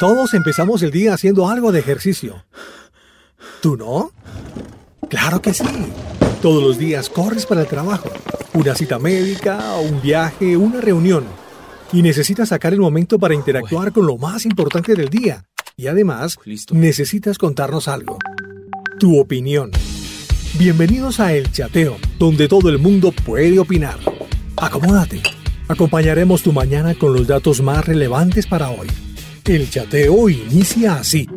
Todos empezamos el día haciendo algo de ejercicio. ¿Tú no? Claro que sí. Todos los días corres para el trabajo, una cita médica, un viaje, una reunión. Y necesitas sacar el momento para interactuar con lo más importante del día. Y además, necesitas contarnos algo. Tu opinión. Bienvenidos a El Chateo, donde todo el mundo puede opinar. Acomódate. Acompañaremos tu mañana con los datos más relevantes para hoy. El chateo inicia así.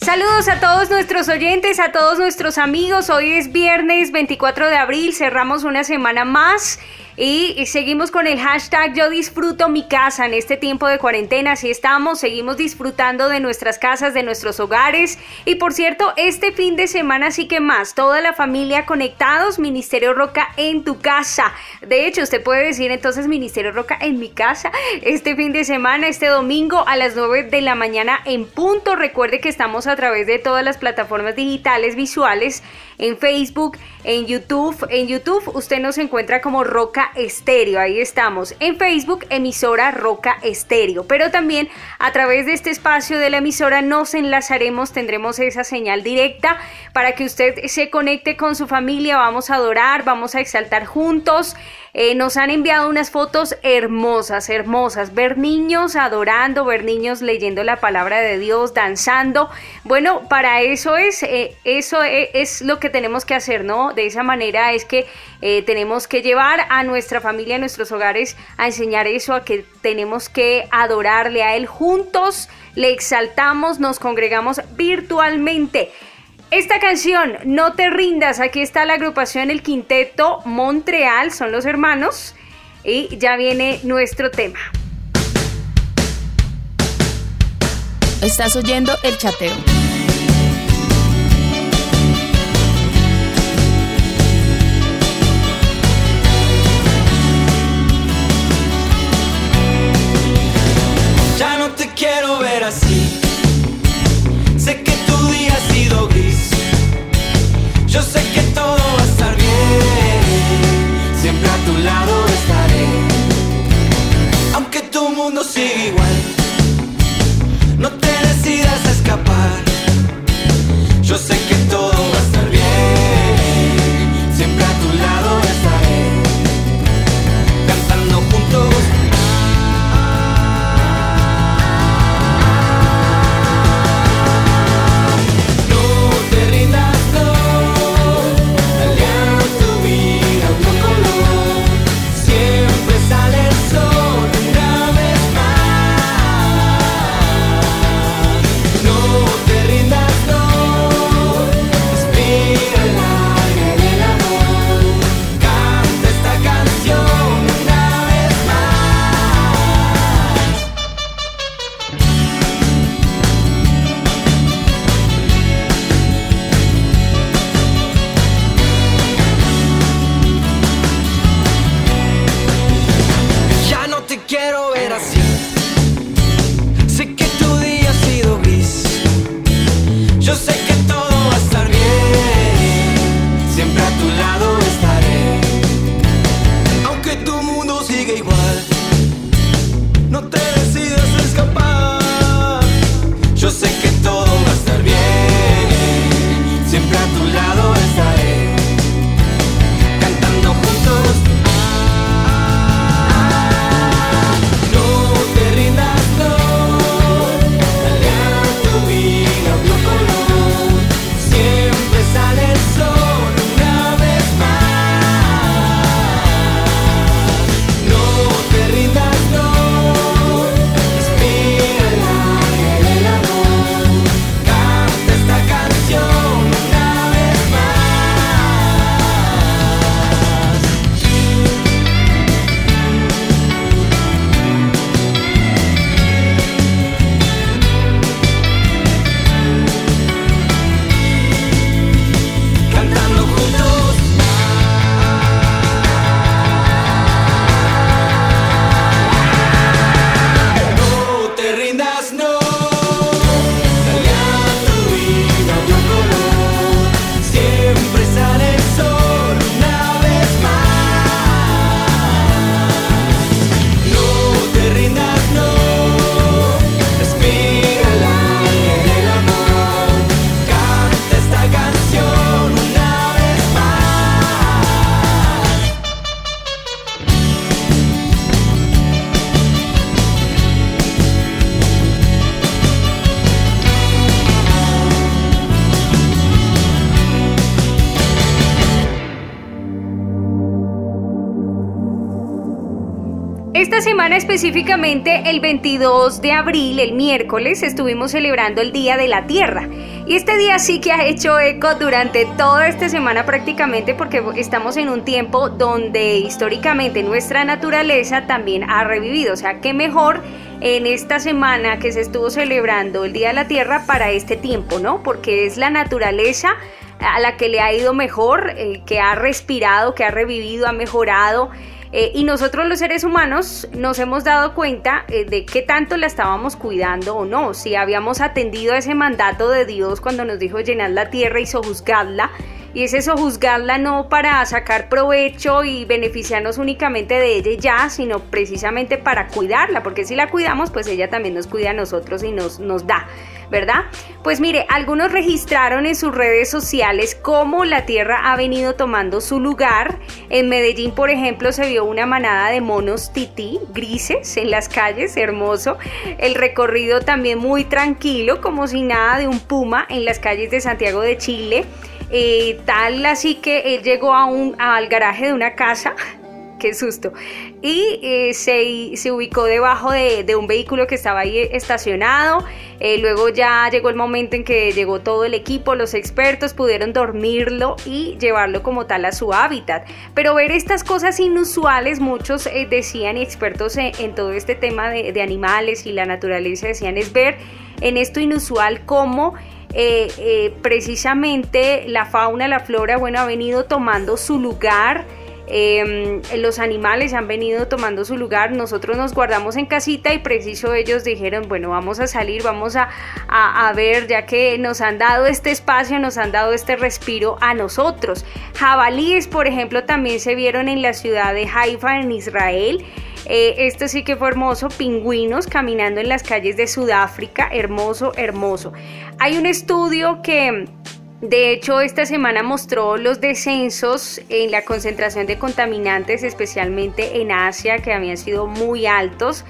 Saludos a todos nuestros oyentes, a todos nuestros amigos. Hoy es viernes 24 de abril, cerramos una semana más y seguimos con el hashtag Yo disfruto mi casa en este tiempo de cuarentena. Así estamos, seguimos disfrutando de nuestras casas, de nuestros hogares. Y por cierto, este fin de semana sí que más, toda la familia conectados, Ministerio Roca en tu casa. De hecho, usted puede decir entonces Ministerio Roca en mi casa este fin de semana, este domingo a las 9 de la mañana en punto. Recuerde que estamos a través de todas las plataformas digitales visuales en Facebook, en YouTube. En YouTube usted nos encuentra como Roca Estéreo, ahí estamos. En Facebook, emisora Roca Estéreo. Pero también a través de este espacio de la emisora nos enlazaremos, tendremos esa señal directa para que usted se conecte con su familia. Vamos a adorar, vamos a exaltar juntos. Eh, nos han enviado unas fotos hermosas, hermosas. Ver niños adorando, ver niños leyendo la palabra de Dios, danzando. Bueno, para eso es, eh, eso es, es, lo que tenemos que hacer, ¿no? De esa manera es que eh, tenemos que llevar a nuestra familia, a nuestros hogares, a enseñar eso, a que tenemos que adorarle a Él juntos, le exaltamos, nos congregamos virtualmente. Esta canción, No te rindas, aquí está la agrupación El Quinteto Montreal, son los hermanos, y ya viene nuestro tema. Estás oyendo el chateo. Yo sé que todo va a estar bien, siempre a tu lado estaré. Aunque tu mundo siga igual, no te decidas a escapar. Yo sé que específicamente, el 22 de abril, el miércoles, estuvimos celebrando el Día de la Tierra. Y este día sí que ha hecho eco durante toda esta semana prácticamente porque estamos en un tiempo donde históricamente nuestra naturaleza también ha revivido. O sea, qué mejor en esta semana que se estuvo celebrando el Día de la Tierra para este tiempo, ¿no? Porque es la naturaleza a la que le ha ido mejor, eh, que ha respirado, que ha revivido, ha mejorado. Eh, y nosotros los seres humanos nos hemos dado cuenta eh, de qué tanto la estábamos cuidando o no, si habíamos atendido a ese mandato de Dios cuando nos dijo llenar la tierra y sojuzgarla. Y es eso, juzgarla no para sacar provecho y beneficiarnos únicamente de ella ya, sino precisamente para cuidarla, porque si la cuidamos, pues ella también nos cuida a nosotros y nos, nos da. ¿Verdad? Pues mire, algunos registraron en sus redes sociales cómo la Tierra ha venido tomando su lugar. En Medellín, por ejemplo, se vio una manada de monos tití grises en las calles, hermoso. El recorrido también muy tranquilo, como si nada de un puma en las calles de Santiago de Chile. Eh, tal así que él llegó a un, al garaje de una casa qué susto. Y eh, se, se, ubicó debajo de, un vehículo que estaba ahí estacionado. Eh, luego ya llegó el momento en que llegó todo el equipo, los expertos pudieron dormirlo y llevarlo como tal a su hábitat. Pero ver estas cosas inusuales, muchos eh, decían y expertos en, todo este tema de, de, animales y la naturaleza decían es ver en esto inusual cómo... precisamente la fauna, la flora, bueno, ha venido tomando su lugar Em, los animales han venido tomando su lugar, nosotros nos guardamos en casita y preciso ellos dijeron, bueno, vamos a salir, vamos a, a, ver, ya que nos han dado este espacio, nos han dado este respiro a nosotros. Jabalíes, por ejemplo, también se vieron en la ciudad de Haifa, en Israel. Eh, esto sí que fue hermoso, pingüinos caminando en las calles de Sudáfrica, hermoso, hermoso. Hay un estudio que de hecho, esta semana mostró los descensos en la concentración de contaminantes, especialmente en Asia, que habían sido muy altos.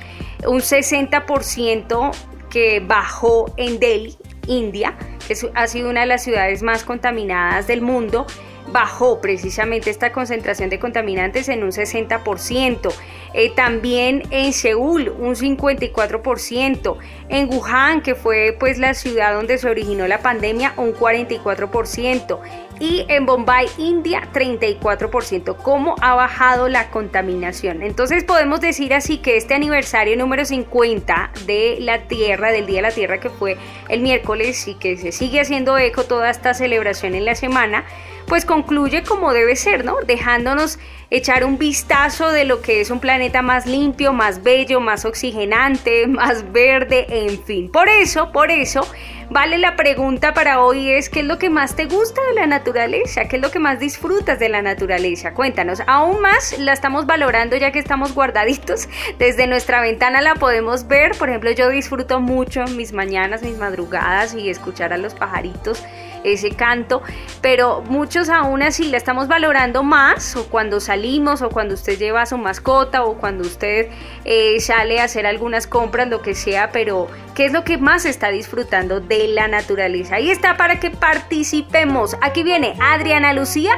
Un 60% que bajó en Delhi, India, que ha sido una de las ciudades más contaminadas del mundo bajó precisamente esta concentración de contaminantes en un 60%. Eh, también en Seúl un 54%. En Wuhan, que fue pues la ciudad donde se originó la pandemia, un 44% y en Bombay, India, 34%. ¿Cómo ha bajado la contaminación? Entonces podemos decir así que este aniversario número 50 de la Tierra, del Día de la Tierra que fue el miércoles y que se sigue haciendo eco toda esta celebración en la semana, pues concluye como debe ser, ¿no? Dejándonos echar un vistazo de lo que es un planeta más limpio, más bello, más oxigenante, más verde, en fin. Por eso, por eso, vale la pregunta para hoy es ¿qué es lo que más te gusta de la naturaleza? ¿Qué es lo que más disfrutas de la naturaleza? Cuéntanos, aún más la estamos valorando ya que estamos guardaditos. Desde nuestra ventana la podemos ver, por ejemplo, yo disfruto mucho mis mañanas, mis madrugadas y escuchar a los pajaritos ese canto, pero muchos aún así la estamos valorando más o cuando salimos o cuando usted lleva a su mascota o cuando usted eh, sale a hacer algunas compras, lo que sea, pero ¿qué es lo que más está disfrutando de la naturaleza? Ahí está para que participemos. Aquí viene Adriana Lucía,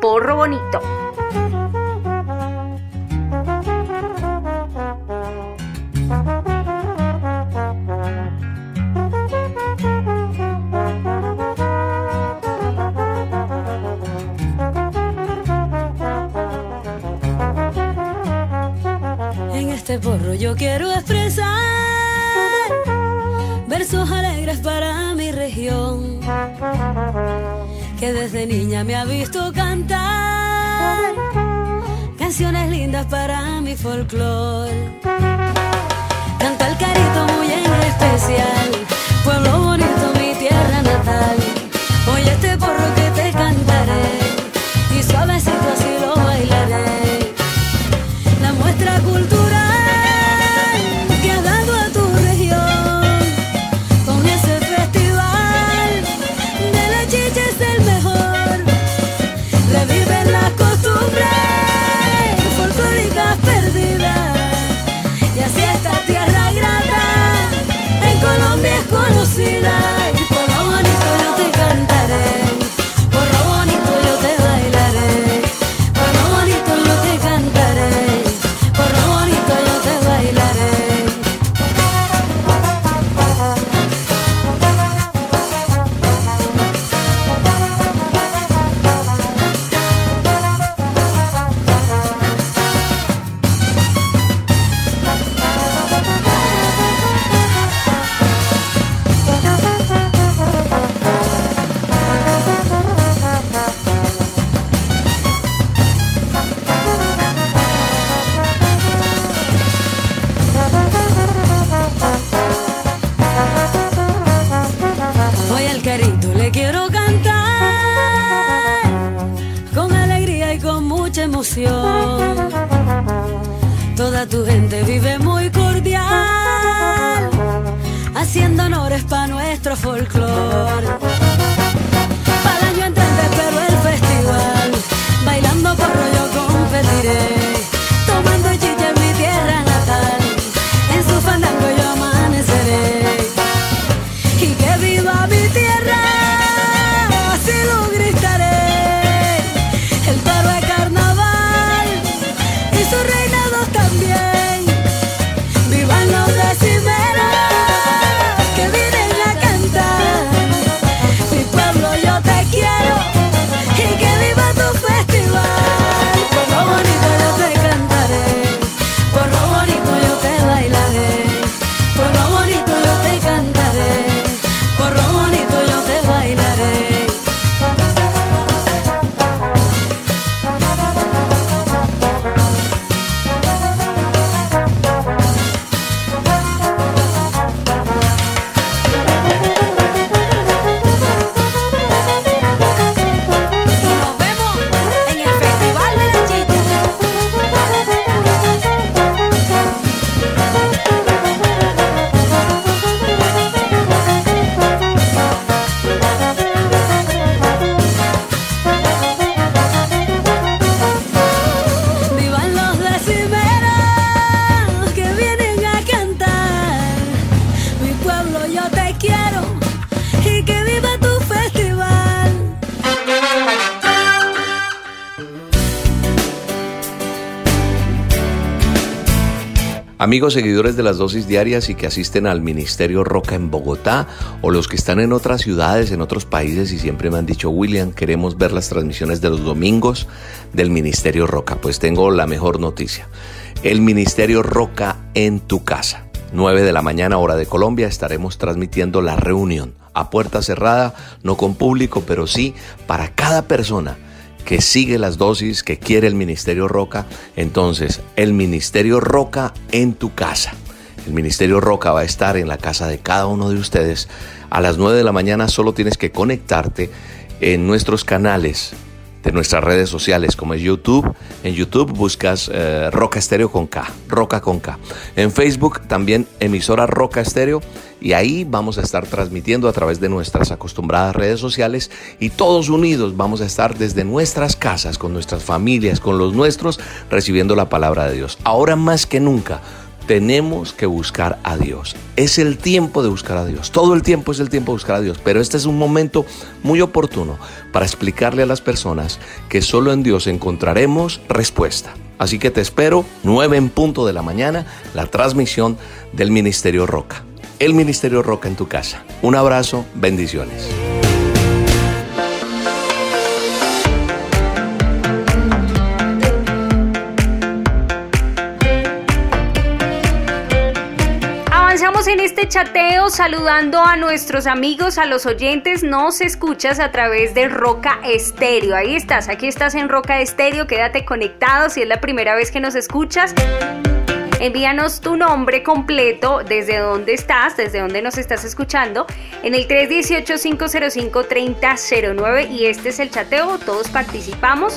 Porro Bonito. Porro yo quiero expresar versos alegres para mi región, que desde niña me ha visto cantar canciones lindas para mi folclore. Canta el carito muy en especial, pueblo bonito, mi tierra natal. Oye este porro que te cantaré y suavecito así lo bailaré. La muestra cultural. Amigos seguidores de las dosis diarias y que asisten al Ministerio Roca en Bogotá o los que están en otras ciudades, en otros países y siempre me han dicho, William, queremos ver las transmisiones de los domingos del Ministerio Roca. Pues tengo la mejor noticia. El Ministerio Roca en tu casa. 9 de la mañana hora de Colombia estaremos transmitiendo la reunión a puerta cerrada, no con público, pero sí para cada persona que sigue las dosis, que quiere el Ministerio Roca, entonces el Ministerio Roca en tu casa. El Ministerio Roca va a estar en la casa de cada uno de ustedes. A las 9 de la mañana solo tienes que conectarte en nuestros canales de nuestras redes sociales como es YouTube. En YouTube buscas eh, Roca Estéreo con K, Roca con K. En Facebook también emisora Roca Estéreo y ahí vamos a estar transmitiendo a través de nuestras acostumbradas redes sociales y todos unidos vamos a estar desde nuestras casas, con nuestras familias, con los nuestros, recibiendo la palabra de Dios. Ahora más que nunca tenemos que buscar a Dios. Es el tiempo de buscar a Dios. Todo el tiempo es el tiempo de buscar a Dios. Pero este es un momento muy oportuno para explicarle a las personas que solo en Dios encontraremos respuesta. Así que te espero 9 en punto de la mañana, la transmisión del Ministerio Roca. El Ministerio Roca en tu casa. Un abrazo, bendiciones. Chateo saludando a nuestros amigos, a los oyentes. Nos escuchas a través de Roca Estéreo. Ahí estás, aquí estás en Roca Estéreo. Quédate conectado si es la primera vez que nos escuchas. Envíanos tu nombre completo, desde dónde estás, desde dónde nos estás escuchando, en el 318-505-3009 y este es el chateo, todos participamos,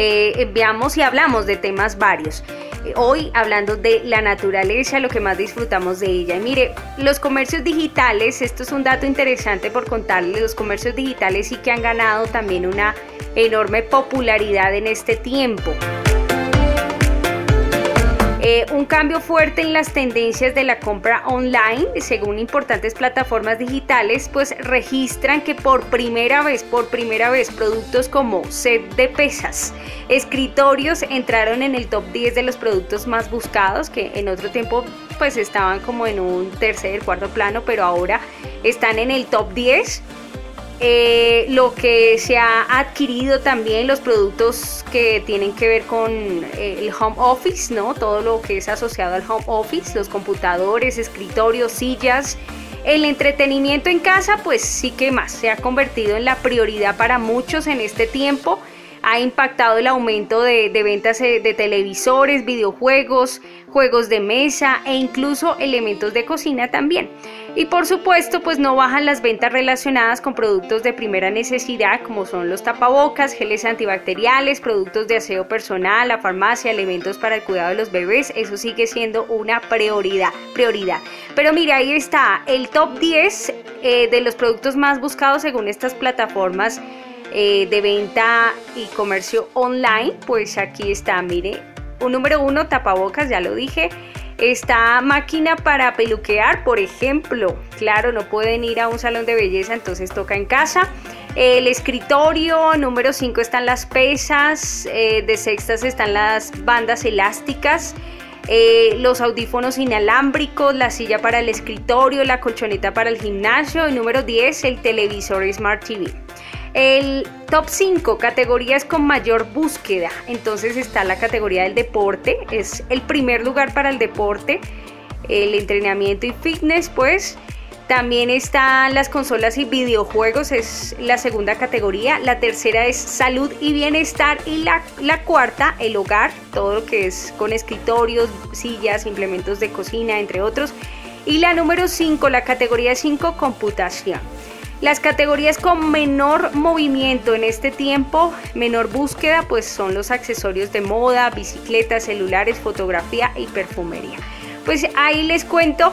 Eh, enviamos y hablamos de temas varios. Eh, Hoy hablando de la naturaleza, lo que más disfrutamos de ella. Y mire, los comercios digitales, esto es un dato interesante por contarles, los comercios digitales sí que han ganado también una enorme popularidad en este tiempo. Eh, un cambio fuerte en las tendencias de la compra online, según importantes plataformas digitales, pues registran que por primera vez, por primera vez, productos como set de pesas, escritorios entraron en el top 10 de los productos más buscados, que en otro tiempo pues estaban como en un tercer, cuarto plano, pero ahora están en el top 10 eh, lo que se ha adquirido también, los productos que tienen que ver con eh, el home office, ¿no? Todo lo que es asociado al home office, los computadores, escritorios, sillas. El entretenimiento en casa, pues sí que más, se ha convertido en la prioridad para muchos en este tiempo. Ha impactado el aumento de, ventas de, de televisores, videojuegos, juegos de mesa e incluso elementos de cocina también. Y por supuesto, pues no bajan las ventas relacionadas con productos de primera necesidad como son los tapabocas, geles antibacteriales, productos de aseo personal, la farmacia, elementos para el cuidado de los bebés. Eso sigue siendo una prioridad. prioridad. Pero mira, ahí está el top 10 eh, de los productos más buscados según estas plataformas eh, de venta y comercio online. Pues aquí está, mire. Un número uno, tapabocas, ya lo dije. Está máquina para peluquear, por ejemplo. Claro, no pueden ir a un salón de belleza, entonces toca en casa. El escritorio, número 5 están las pesas, eh, de sextas están las bandas elásticas. Eh, los audífonos inalámbricos, la silla para el escritorio, la colchoneta para el gimnasio y número 10 el televisor Smart TV. El top 5 categorías con mayor búsqueda. Entonces está la categoría del deporte, es el primer lugar para el deporte, el entrenamiento y fitness, pues. También están las consolas y videojuegos, es la segunda categoría. La tercera es salud y bienestar. Y la, la cuarta, el hogar, todo lo que es con escritorios, sillas, implementos de cocina, entre otros. Y la número 5, la categoría 5, computación. Las categorías con menor movimiento en este tiempo, menor búsqueda, pues son los accesorios de moda, bicicletas, celulares, fotografía y perfumería. Pues ahí les cuento,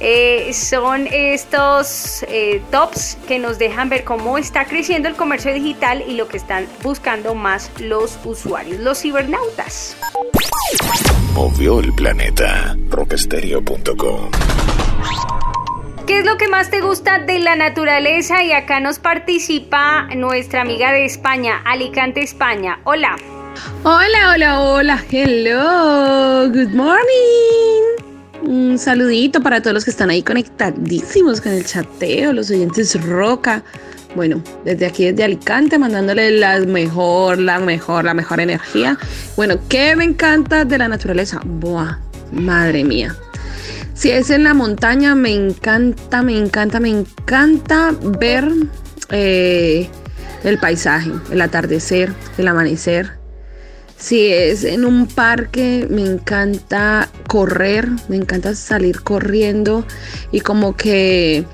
eh, son estos eh, tops que nos dejan ver cómo está creciendo el comercio digital y lo que están buscando más los usuarios, los cibernautas. Movió el planeta, rockstereo.com. ¿Qué es lo que más te gusta de la naturaleza? Y acá nos participa nuestra amiga de España, Alicante, España. Hola. Hola, hola, hola. Hello. Good morning. Un saludito para todos los que están ahí conectadísimos con el chateo, los oyentes Roca. Bueno, desde aquí, desde Alicante, mandándole la mejor, la mejor, la mejor energía. Bueno, ¿qué me encanta de la naturaleza? Buah, madre mía. Si es en la montaña, me encanta, me encanta, me encanta ver eh, el paisaje, el atardecer, el amanecer. Si es en un parque, me encanta correr, me encanta salir corriendo y como que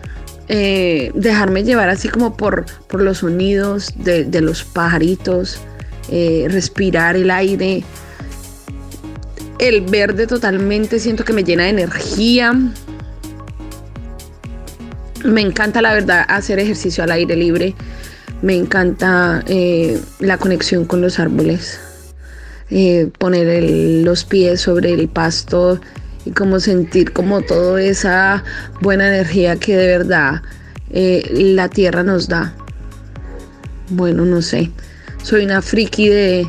eh, dejarme llevar así como por, por los sonidos de, los pajaritos, eh, respirar el aire, el verde totalmente siento que me llena de energía. Me encanta la verdad hacer ejercicio al aire libre. Me encanta eh, la conexión con los árboles. Eh, poner los pies sobre el pasto y como sentir como toda esa buena energía que de verdad eh, la tierra nos da. Bueno, no sé. Soy una friki de,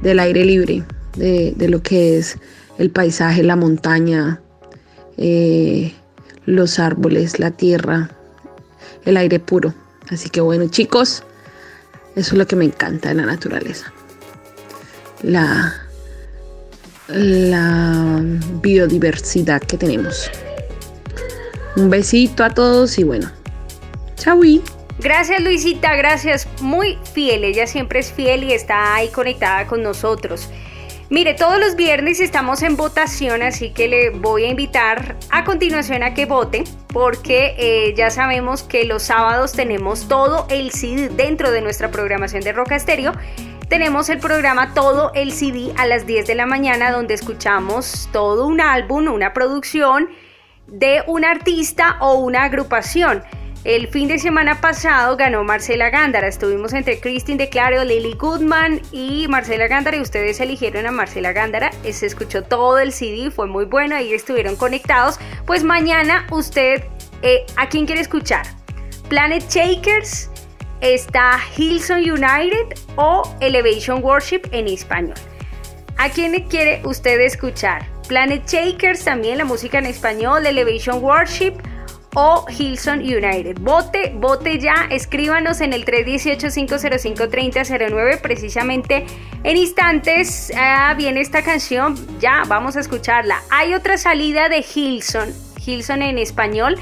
del aire libre de, lo que es el paisaje, la montaña, eh, los árboles, la tierra, el aire puro. Así que bueno, chicos, eso es lo que me encanta de la naturaleza. La, la biodiversidad que tenemos. Un besito a todos y bueno, chau. Gracias Luisita, gracias. Muy fiel, ella siempre es fiel y está ahí conectada con nosotros. Mire, todos los viernes estamos en votación, así que le voy a invitar a continuación a que vote, porque eh, ya sabemos que los sábados tenemos todo el CD dentro de nuestra programación de Roca Estéreo. Tenemos el programa Todo el CD a las 10 de la mañana, donde escuchamos todo un álbum, una producción de un artista o una agrupación. El fin de semana pasado ganó Marcela Gándara. Estuvimos entre Christine de Claro, Lily Goodman y Marcela Gándara y ustedes eligieron a Marcela Gándara. Se escuchó todo el CD, fue muy bueno, ahí estuvieron conectados. Pues mañana usted, eh, ¿a quién quiere escuchar? Planet Shakers, está Hillsong United o Elevation Worship en español. ¿A quién quiere usted escuchar? Planet Shakers, también la música en español, Elevation Worship o Hilson United. Vote, vote ya, escríbanos en el 318-505-3009, precisamente en instantes ah, viene esta canción, ya vamos a escucharla. Hay otra salida de Hilson, Hilson en español.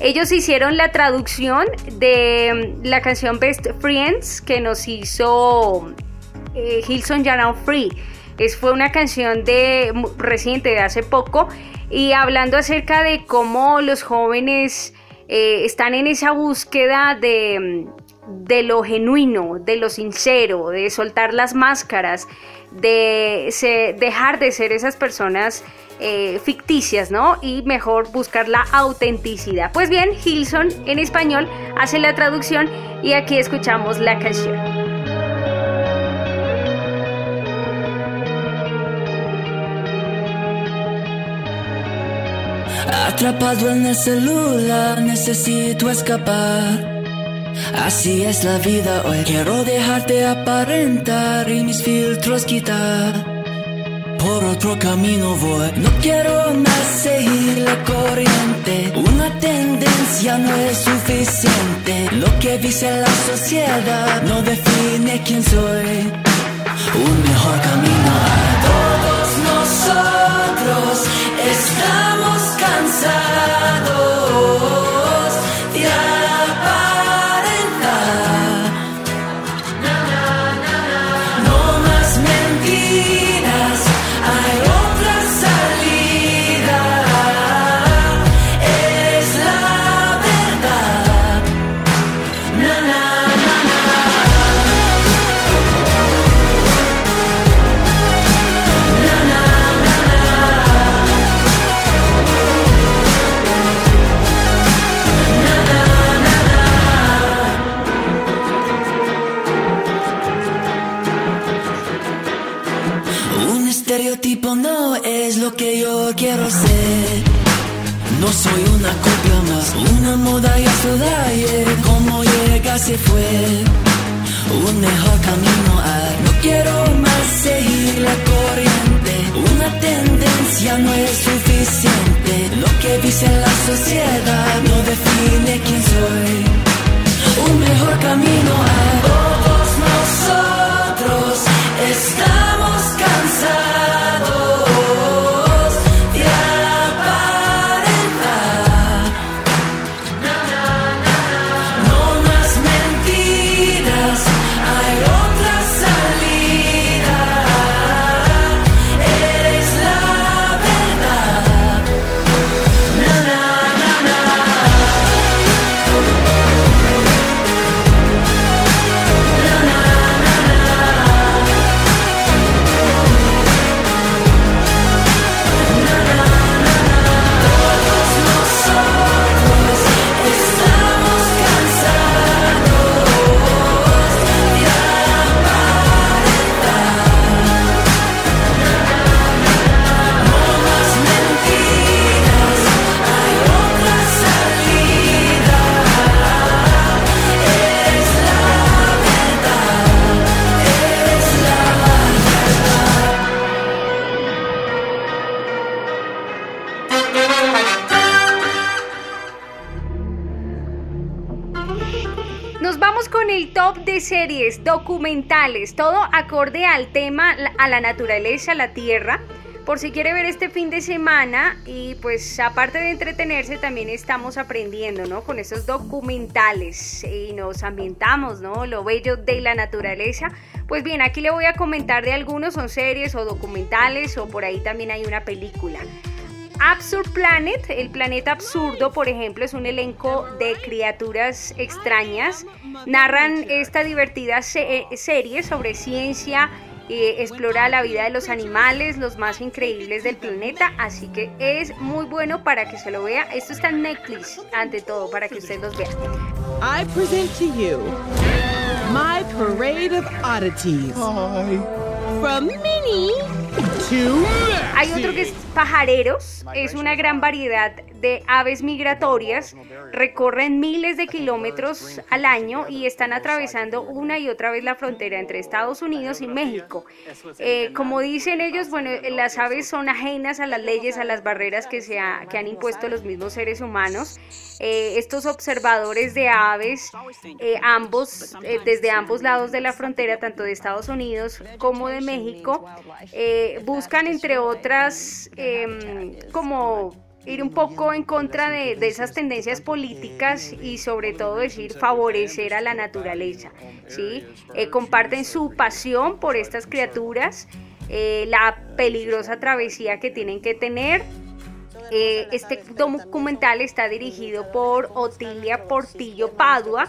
Ellos hicieron la traducción de mm, la canción Best Friends que nos hizo eh, Hilson You're Free. Es, fue una canción de reciente, de hace poco, y hablando acerca de cómo los jóvenes eh, están en esa búsqueda de, lo genuino, de lo sincero, de soltar las máscaras, de dejar de ser esas personas eh, ficticias, ¿no? Y mejor buscar la autenticidad. Pues bien, Hilson en español hace la traducción y aquí escuchamos la canción. Atrapado en el celular, necesito escapar. Así es la vida hoy. Quiero dejarte aparentar y mis filtros quitar. Por otro camino voy. No quiero más seguir la corriente. Una tendencia no es suficiente. Lo que dice la sociedad no define quién soy. Un mejor camino a todos nosotros. Estamos desire. Moda y su Como llega se fue, un mejor camino hay. No quiero más seguir la corriente, una tendencia no es suficiente. Lo que dice la sociedad no define quién soy. Un mejor camino hay. Series, documentales, todo acorde al tema, a la naturaleza, a la tierra. Por si quiere ver este fin de semana y pues aparte de entretenerse también estamos aprendiendo, ¿no? Con esos documentales y nos ambientamos, ¿no? Lo bello de la naturaleza. Pues bien, aquí le voy a comentar de algunos, son series o documentales o por ahí también hay una película. Absurd Planet, el planeta absurdo, por ejemplo, es un elenco de criaturas extrañas. Narran esta divertida serie sobre ciencia, y explora la vida de los animales, los más increíbles del planeta, así que es muy bueno para que se lo vea. Esto está en Netflix, ante todo, para que usted los vea. I present to you my parade of oddities. From mini hay otro que es pajareros, es una gran variedad de aves migratorias, recorren miles de kilómetros al año y están atravesando una y otra vez la frontera entre Estados Unidos y México. Eh, como dicen ellos, bueno, las aves son ajenas a las leyes, a las barreras que, se que han impuesto los mismos seres humanos. Eh, estos observadores de aves, eh, ambos, desde ambos lados de la frontera, tanto de Estados Unidos como de México, buscan, entre otras, em, como ir un poco en contra de, esas tendencias políticas y sobre todo decir favorecer a la naturaleza. ¿sí? Eh, comparten su pasión por estas criaturas, eh, la peligrosa travesía que tienen que tener eh, este documental está dirigido por Otilia Portillo Padua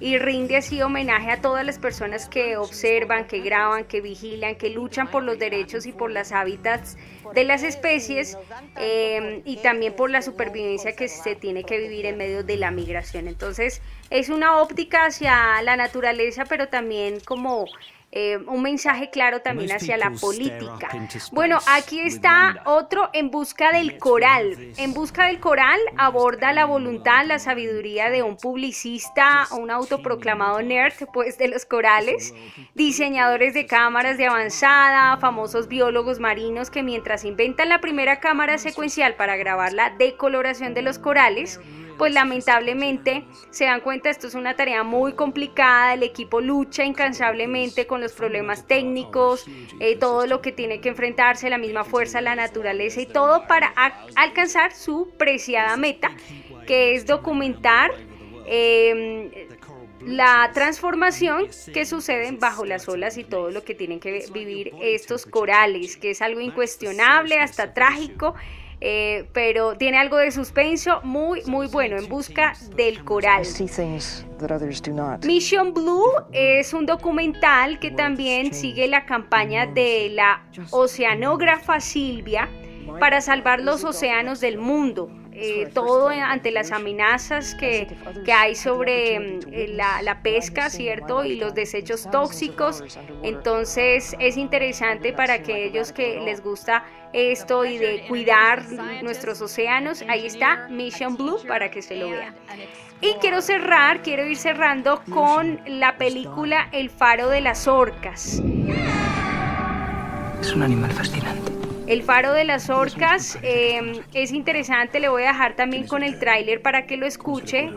y rinde así homenaje a todas las personas que observan, que graban, que vigilan, que luchan por los derechos y por las hábitats de las especies eh, y también por la supervivencia que se tiene que vivir en medio de la migración. Entonces es una óptica hacia la naturaleza, pero también como eh, un mensaje claro también hacia la política. Bueno, aquí está otro En Busca del Coral. En Busca del Coral aborda la voluntad, la sabiduría de un publicista, un autoproclamado nerd, pues de los corales, diseñadores de cámaras de avanzada, famosos biólogos marinos que mientras inventan la primera cámara secuencial para grabar la decoloración de los corales, pues lamentablemente se dan cuenta, esto es una tarea muy complicada, el equipo lucha incansablemente con los problemas técnicos, eh, todo lo que tiene que enfrentarse, la misma fuerza, la naturaleza y todo para alcanzar su preciada meta, que es documentar em, la transformación que sucede bajo las olas y todo lo que tienen que vivir estos corales, que es algo incuestionable, hasta trágico eh, pero tiene algo de suspenso muy, muy bueno, en busca del coral. Mission Blue es un documental que también sigue la campaña de la oceanógrafa Silvia para salvar los océanos del mundo. Eh, todo ante las amenazas que, que hay sobre mm, eh, la, la, pesca, ¿cierto? Y los desechos tóxicos. Entonces es interesante para aquellos que les gusta esto y de cuidar nuestros océanos. Ahí está Mission Blue para que se lo vean. Y quiero cerrar, quiero ir cerrando con la película El faro de las orcas. Es un animal fascinante. El faro de las orcas em, es interesante, le voy a dejar también con el tráiler para que lo escuche.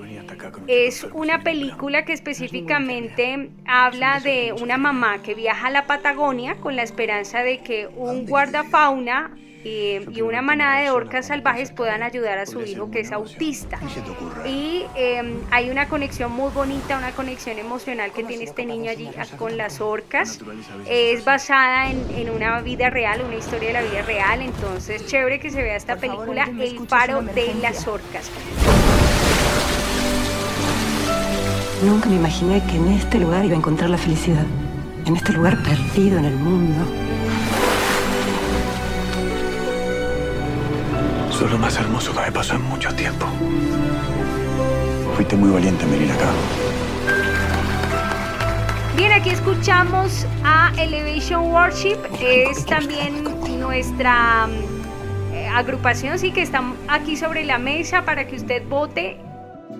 Es una película que específicamente habla de una mamá que viaja a la Patagonia con la esperanza de que un guardafauna y una manada de orcas salvajes puedan ayudar a su hijo que es autista. Y em, hay una conexión muy bonita, una conexión emocional que tiene este niño allí con las orcas. Es basada en, en una vida real, una historia de la vida real, entonces chévere que se vea esta película El paro de las orcas. Nunca me imaginé que en este lugar iba a encontrar la felicidad. En este lugar perdido en el mundo. Eso es lo más hermoso que me pasó en mucho tiempo. Fuiste muy valiente en venir acá. Bien, aquí escuchamos a Elevation Worship. Es también nuestra eh, agrupación, sí, que está aquí sobre la mesa para que usted vote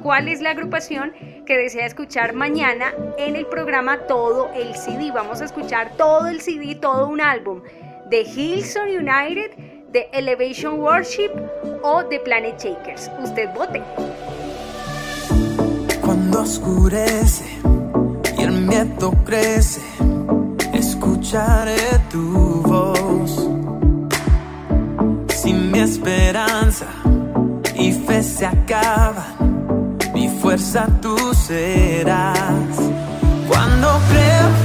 cuál es la agrupación que desea escuchar mañana en el programa Todo el CD. Vamos a escuchar todo el CD, todo un álbum de Hillsong United de Elevation Worship o de Planet Shakers. Usted vote. Cuando oscurece y el miedo crece, escucharé tu voz. Si mi esperanza y fe se acaban, mi fuerza tú serás. Cuando creo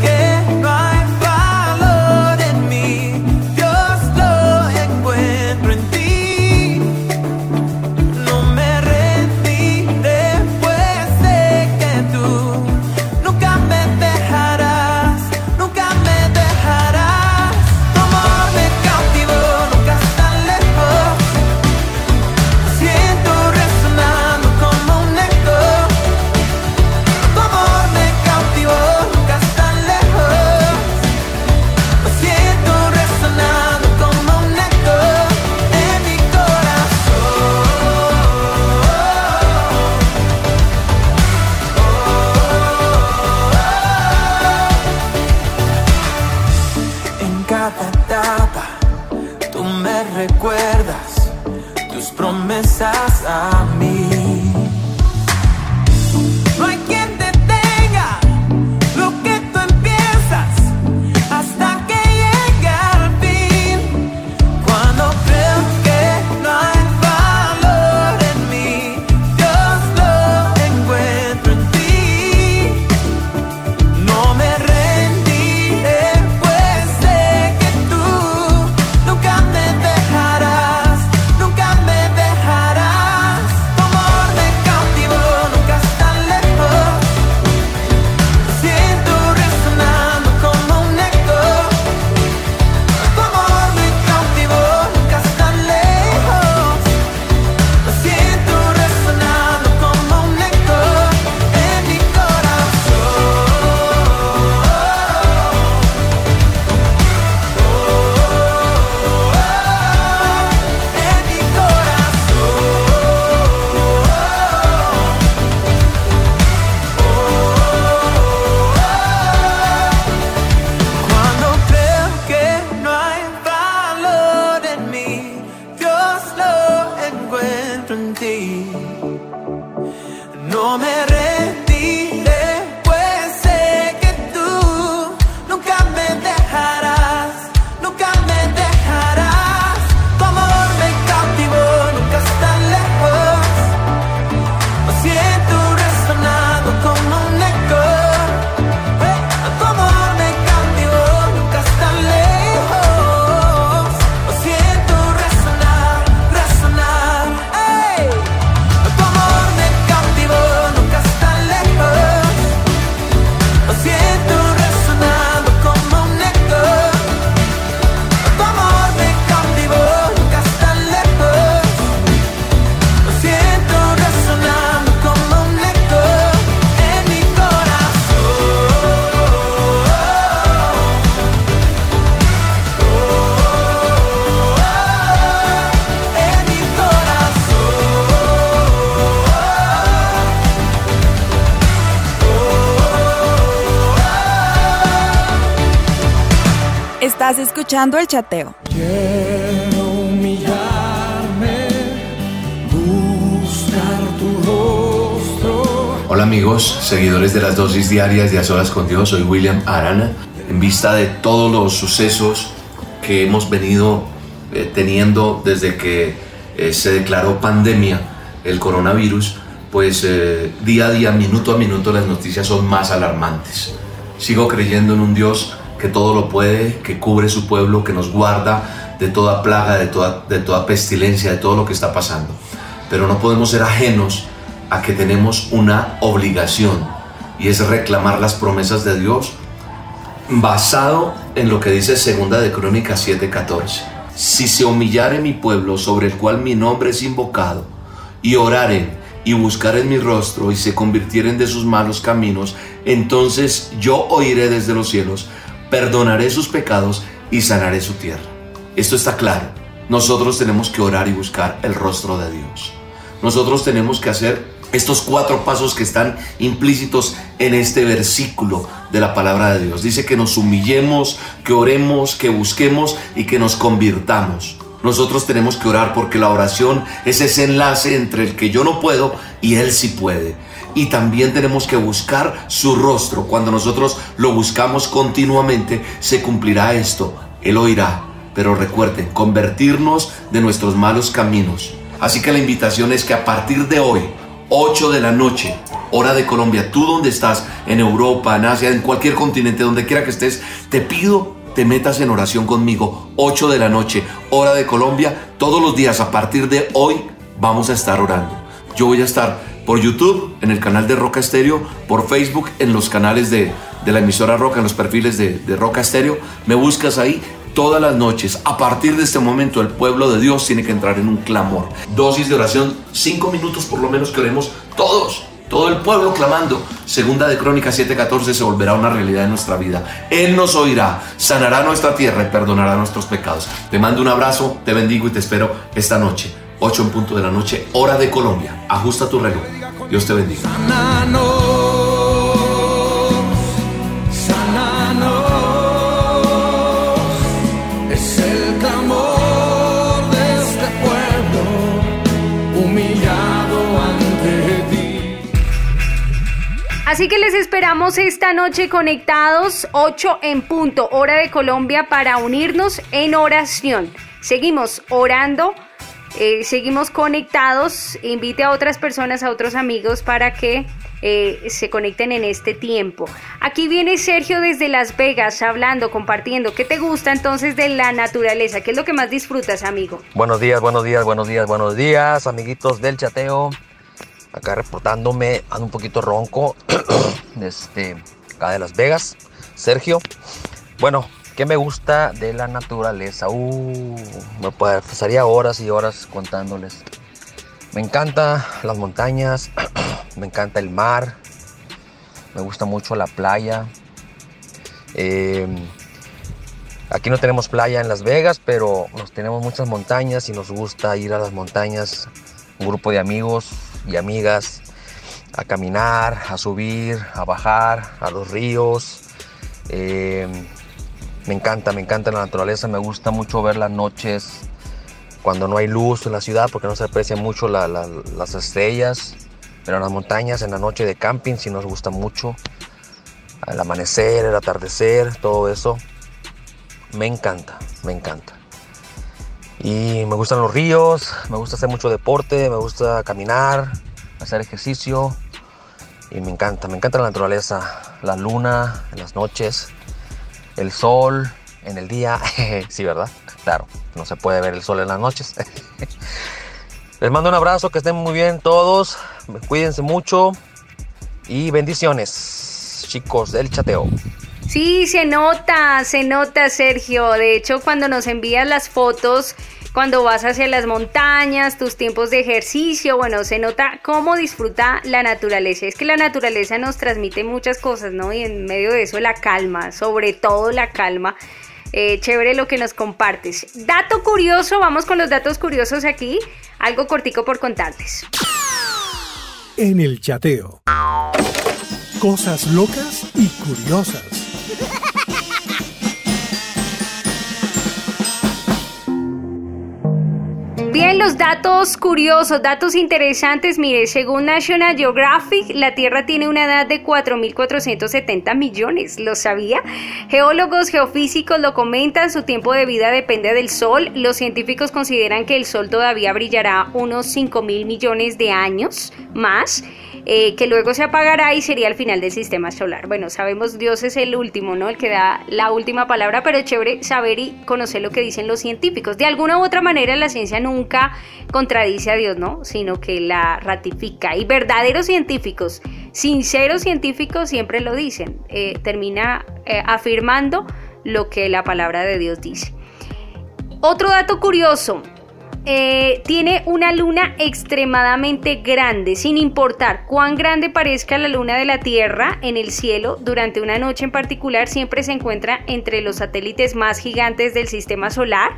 Estás escuchando el chateo. Quiero humillarme, buscar tu rostro. Hola amigos, seguidores de las dosis diarias de A Solas con Dios, soy William Arana. En vista de todos los sucesos que hemos venido eh, teniendo desde que eh, se declaró pandemia el coronavirus, pues eh, día a día, minuto a minuto, las noticias son más alarmantes. Sigo creyendo en un Dios que todo lo puede, que cubre su pueblo, que nos guarda de toda plaga, de toda, de toda pestilencia, de todo lo que está pasando. Pero no podemos ser ajenos a que tenemos una obligación y es reclamar las promesas de Dios basado en lo que dice segunda de Crónicas 7:14. Si se humillare mi pueblo sobre el cual mi nombre es invocado y oraren y buscaren mi rostro y se convirtieren de sus malos caminos, entonces yo oiré desde los cielos, perdonaré sus pecados y sanaré su tierra. Esto está claro. Nosotros tenemos que orar y buscar el rostro de Dios. Nosotros tenemos que hacer estos cuatro pasos que están implícitos en este versículo de la palabra de Dios. Dice que nos humillemos, que oremos, que busquemos y que nos convirtamos. Nosotros tenemos que orar porque la oración es ese enlace entre el que yo no puedo y Él sí puede. Y también tenemos que buscar su rostro. Cuando nosotros lo buscamos continuamente, se cumplirá esto. Él oirá. Pero recuerden, convertirnos de nuestros malos caminos. Así que la invitación es que a partir de hoy, 8 de la noche, hora de Colombia, tú donde estás, en Europa, en Asia, en cualquier continente, donde quiera que estés, te pido te metas en oración conmigo. 8 de la noche, hora de Colombia, todos los días a partir de hoy vamos a estar orando. Yo voy a estar por YouTube, en el canal de Roca Estéreo, por Facebook, en los canales de, de la emisora Roca, en los perfiles de, de Roca Estéreo. Me buscas ahí todas las noches. A partir de este momento, el pueblo de Dios tiene que entrar en un clamor. Dosis de oración, cinco minutos por lo menos que oremos todos. Todo el pueblo clamando. Segunda de Crónicas 7:14 se volverá una realidad en nuestra vida. Él nos oirá, sanará nuestra tierra y perdonará nuestros pecados. Te mando un abrazo, te bendigo y te espero esta noche. 8 en punto de la noche, hora de Colombia. Ajusta tu reloj. Dios te bendiga. Así que les esperamos esta noche conectados 8 en punto, hora de Colombia, para unirnos en oración. Seguimos orando, eh, seguimos conectados. Invite a otras personas, a otros amigos para que eh, se conecten en este tiempo. Aquí viene Sergio desde Las Vegas hablando, compartiendo. ¿Qué te gusta entonces de la naturaleza? ¿Qué es lo que más disfrutas, amigo? Buenos días, buenos días, buenos días, buenos días, amiguitos del chateo. Acá reportándome, ando un poquito ronco, este, acá de Las Vegas, Sergio. Bueno, ¿qué me gusta de la naturaleza? Uh, me pasaría horas y horas contándoles. Me encanta las montañas, me encanta el mar, me gusta mucho la playa. Eh, aquí no tenemos playa en Las Vegas, pero nos tenemos muchas montañas y nos gusta ir a las montañas, un grupo de amigos y amigas, a caminar, a subir, a bajar, a los ríos. Eh, me encanta, me encanta la naturaleza, me gusta mucho ver las noches cuando no hay luz en la ciudad porque no se aprecian mucho la- la- las estrellas, pero en las montañas, en la noche de camping sí nos gusta mucho. El amanecer, el atardecer, todo eso. Me encanta, me encanta. Y me gustan los ríos, me gusta hacer mucho deporte, me gusta caminar, hacer ejercicio. Y me encanta, me encanta la naturaleza, la luna en las noches, el sol en el día. sí, ¿verdad? Claro, no se puede ver el sol en las noches. Les mando un abrazo, que estén muy bien todos, cuídense mucho y bendiciones, chicos del chateo. Sí, se nota, se nota, Sergio. De hecho, cuando nos envías las fotos, cuando vas hacia las montañas, tus tiempos de ejercicio, bueno, se nota cómo disfruta la naturaleza. Es que la naturaleza nos transmite muchas cosas, ¿no? Y en medio de eso la calma, sobre todo la calma. Eh, chévere lo que nos compartes. Dato curioso, vamos con los datos curiosos aquí. Algo cortico por contarles. En el chateo. Cosas locas y curiosas. Bien, los datos curiosos, datos interesantes. Mire, según National Geographic, la Tierra tiene una edad de 4.470 millones. ¿Lo sabía? Geólogos, geofísicos lo comentan. Su tiempo de vida depende del Sol. Los científicos consideran que el Sol todavía brillará unos 5.000 millones de años más. Eh, que luego se apagará y sería el final del sistema solar. Bueno, sabemos Dios es el último, ¿no? El que da la última palabra, pero es chévere saber y conocer lo que dicen los científicos. De alguna u otra manera la ciencia nunca contradice a Dios, ¿no? Sino que la ratifica. Y verdaderos científicos, sinceros científicos siempre lo dicen. Eh, termina eh, afirmando lo que la palabra de Dios dice. Otro dato curioso, eh, tiene una luna extremadamente grande, sin importar cuán grande parezca la luna de la Tierra en el cielo, durante una noche en particular siempre se encuentra entre los satélites más gigantes del sistema solar.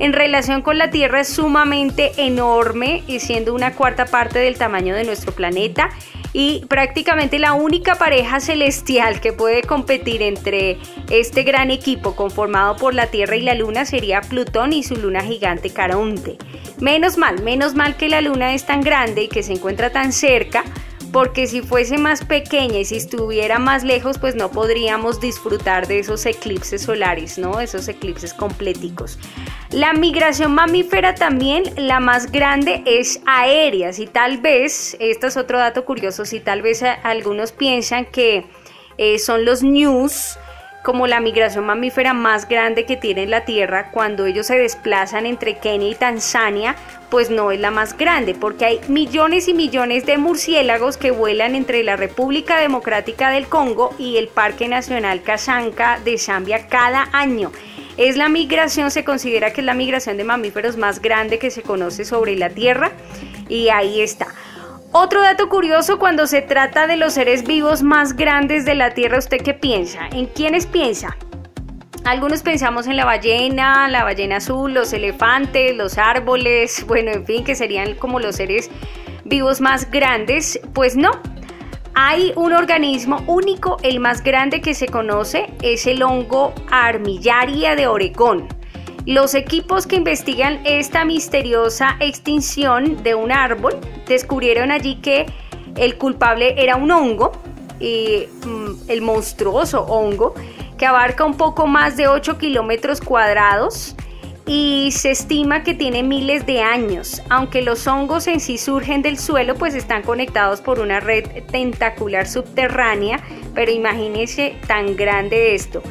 En relación con la Tierra es sumamente enorme, siendo una cuarta parte del tamaño de nuestro planeta y prácticamente la única pareja celestial que puede competir entre este gran equipo conformado por la Tierra y la Luna sería Plutón y su luna gigante Caronte. Menos mal, menos mal que la Luna es tan grande y que se encuentra tan cerca porque si fuese más pequeña y si estuviera más lejos, pues no podríamos disfrutar de esos eclipses solares, ¿no? Esos eclipses compléticos. La migración mamífera también, la más grande, es aérea. Si tal vez, este es otro dato curioso, si tal vez algunos piensan que eh, son los news como la migración mamífera más grande que tiene la Tierra cuando ellos se desplazan entre Kenia y Tanzania, pues no es la más grande, porque hay millones y millones de murciélagos que vuelan entre la República Democrática del Congo y el Parque Nacional Kasanka de Zambia cada año. Es la migración, se considera que es la migración de mamíferos más grande que se conoce sobre la Tierra y ahí está. Otro dato curioso cuando se trata de los seres vivos más grandes de la Tierra, ¿usted qué piensa? ¿En quiénes piensa? Algunos pensamos en la ballena, la ballena azul, los elefantes, los árboles, bueno, en fin, que serían como los seres vivos más grandes. Pues no, hay un organismo único, el más grande que se conoce, es el hongo armillaria de Oregón. Los equipos que investigan esta misteriosa extinción de un árbol descubrieron allí que el culpable era un hongo, mm, el monstruoso hongo, que abarca un poco más de 8 kilómetros cuadrados y se estima que tiene miles de años. Aunque los hongos en sí surgen del suelo, pues están conectados por una red tentacular subterránea, pero imagínense tan grande esto.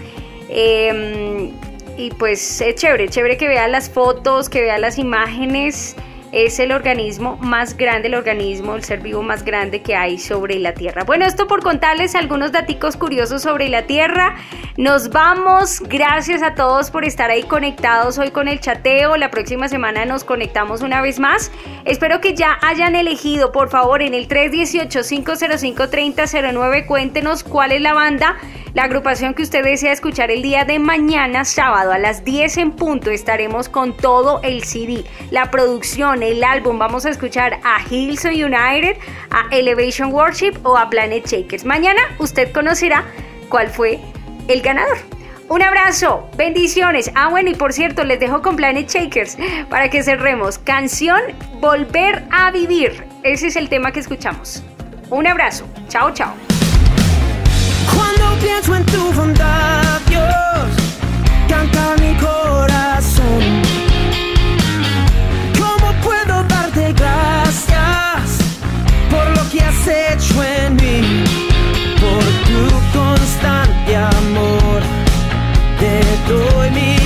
Em, y pues es chévere, chévere que vea las fotos, que vea las imágenes. Es el organismo más grande, el organismo, el ser vivo más grande que hay sobre la Tierra. Bueno, esto por contarles algunos datos curiosos sobre la Tierra. Nos vamos. Gracias a todos por estar ahí conectados hoy con el chateo. La próxima semana nos conectamos una vez más. Espero que ya hayan elegido, por favor, en el 318-505-3009. Cuéntenos cuál es la banda la agrupación que usted desea escuchar el día de mañana, sábado a las 10 en punto, estaremos con todo el CD, la producción, el álbum. Vamos a escuchar a Hillsong United, a Elevation Worship o a Planet Shakers. Mañana usted conocerá cuál fue el ganador. Un abrazo, bendiciones. Ah, bueno, y por cierto, les dejo con Planet Shakers para que cerremos. Canción Volver a Vivir. Ese es el tema que escuchamos. Un abrazo. Chao, chao. Cuando pienso en tu canta mi corazón. en mí por tu constante amor. Te doy mi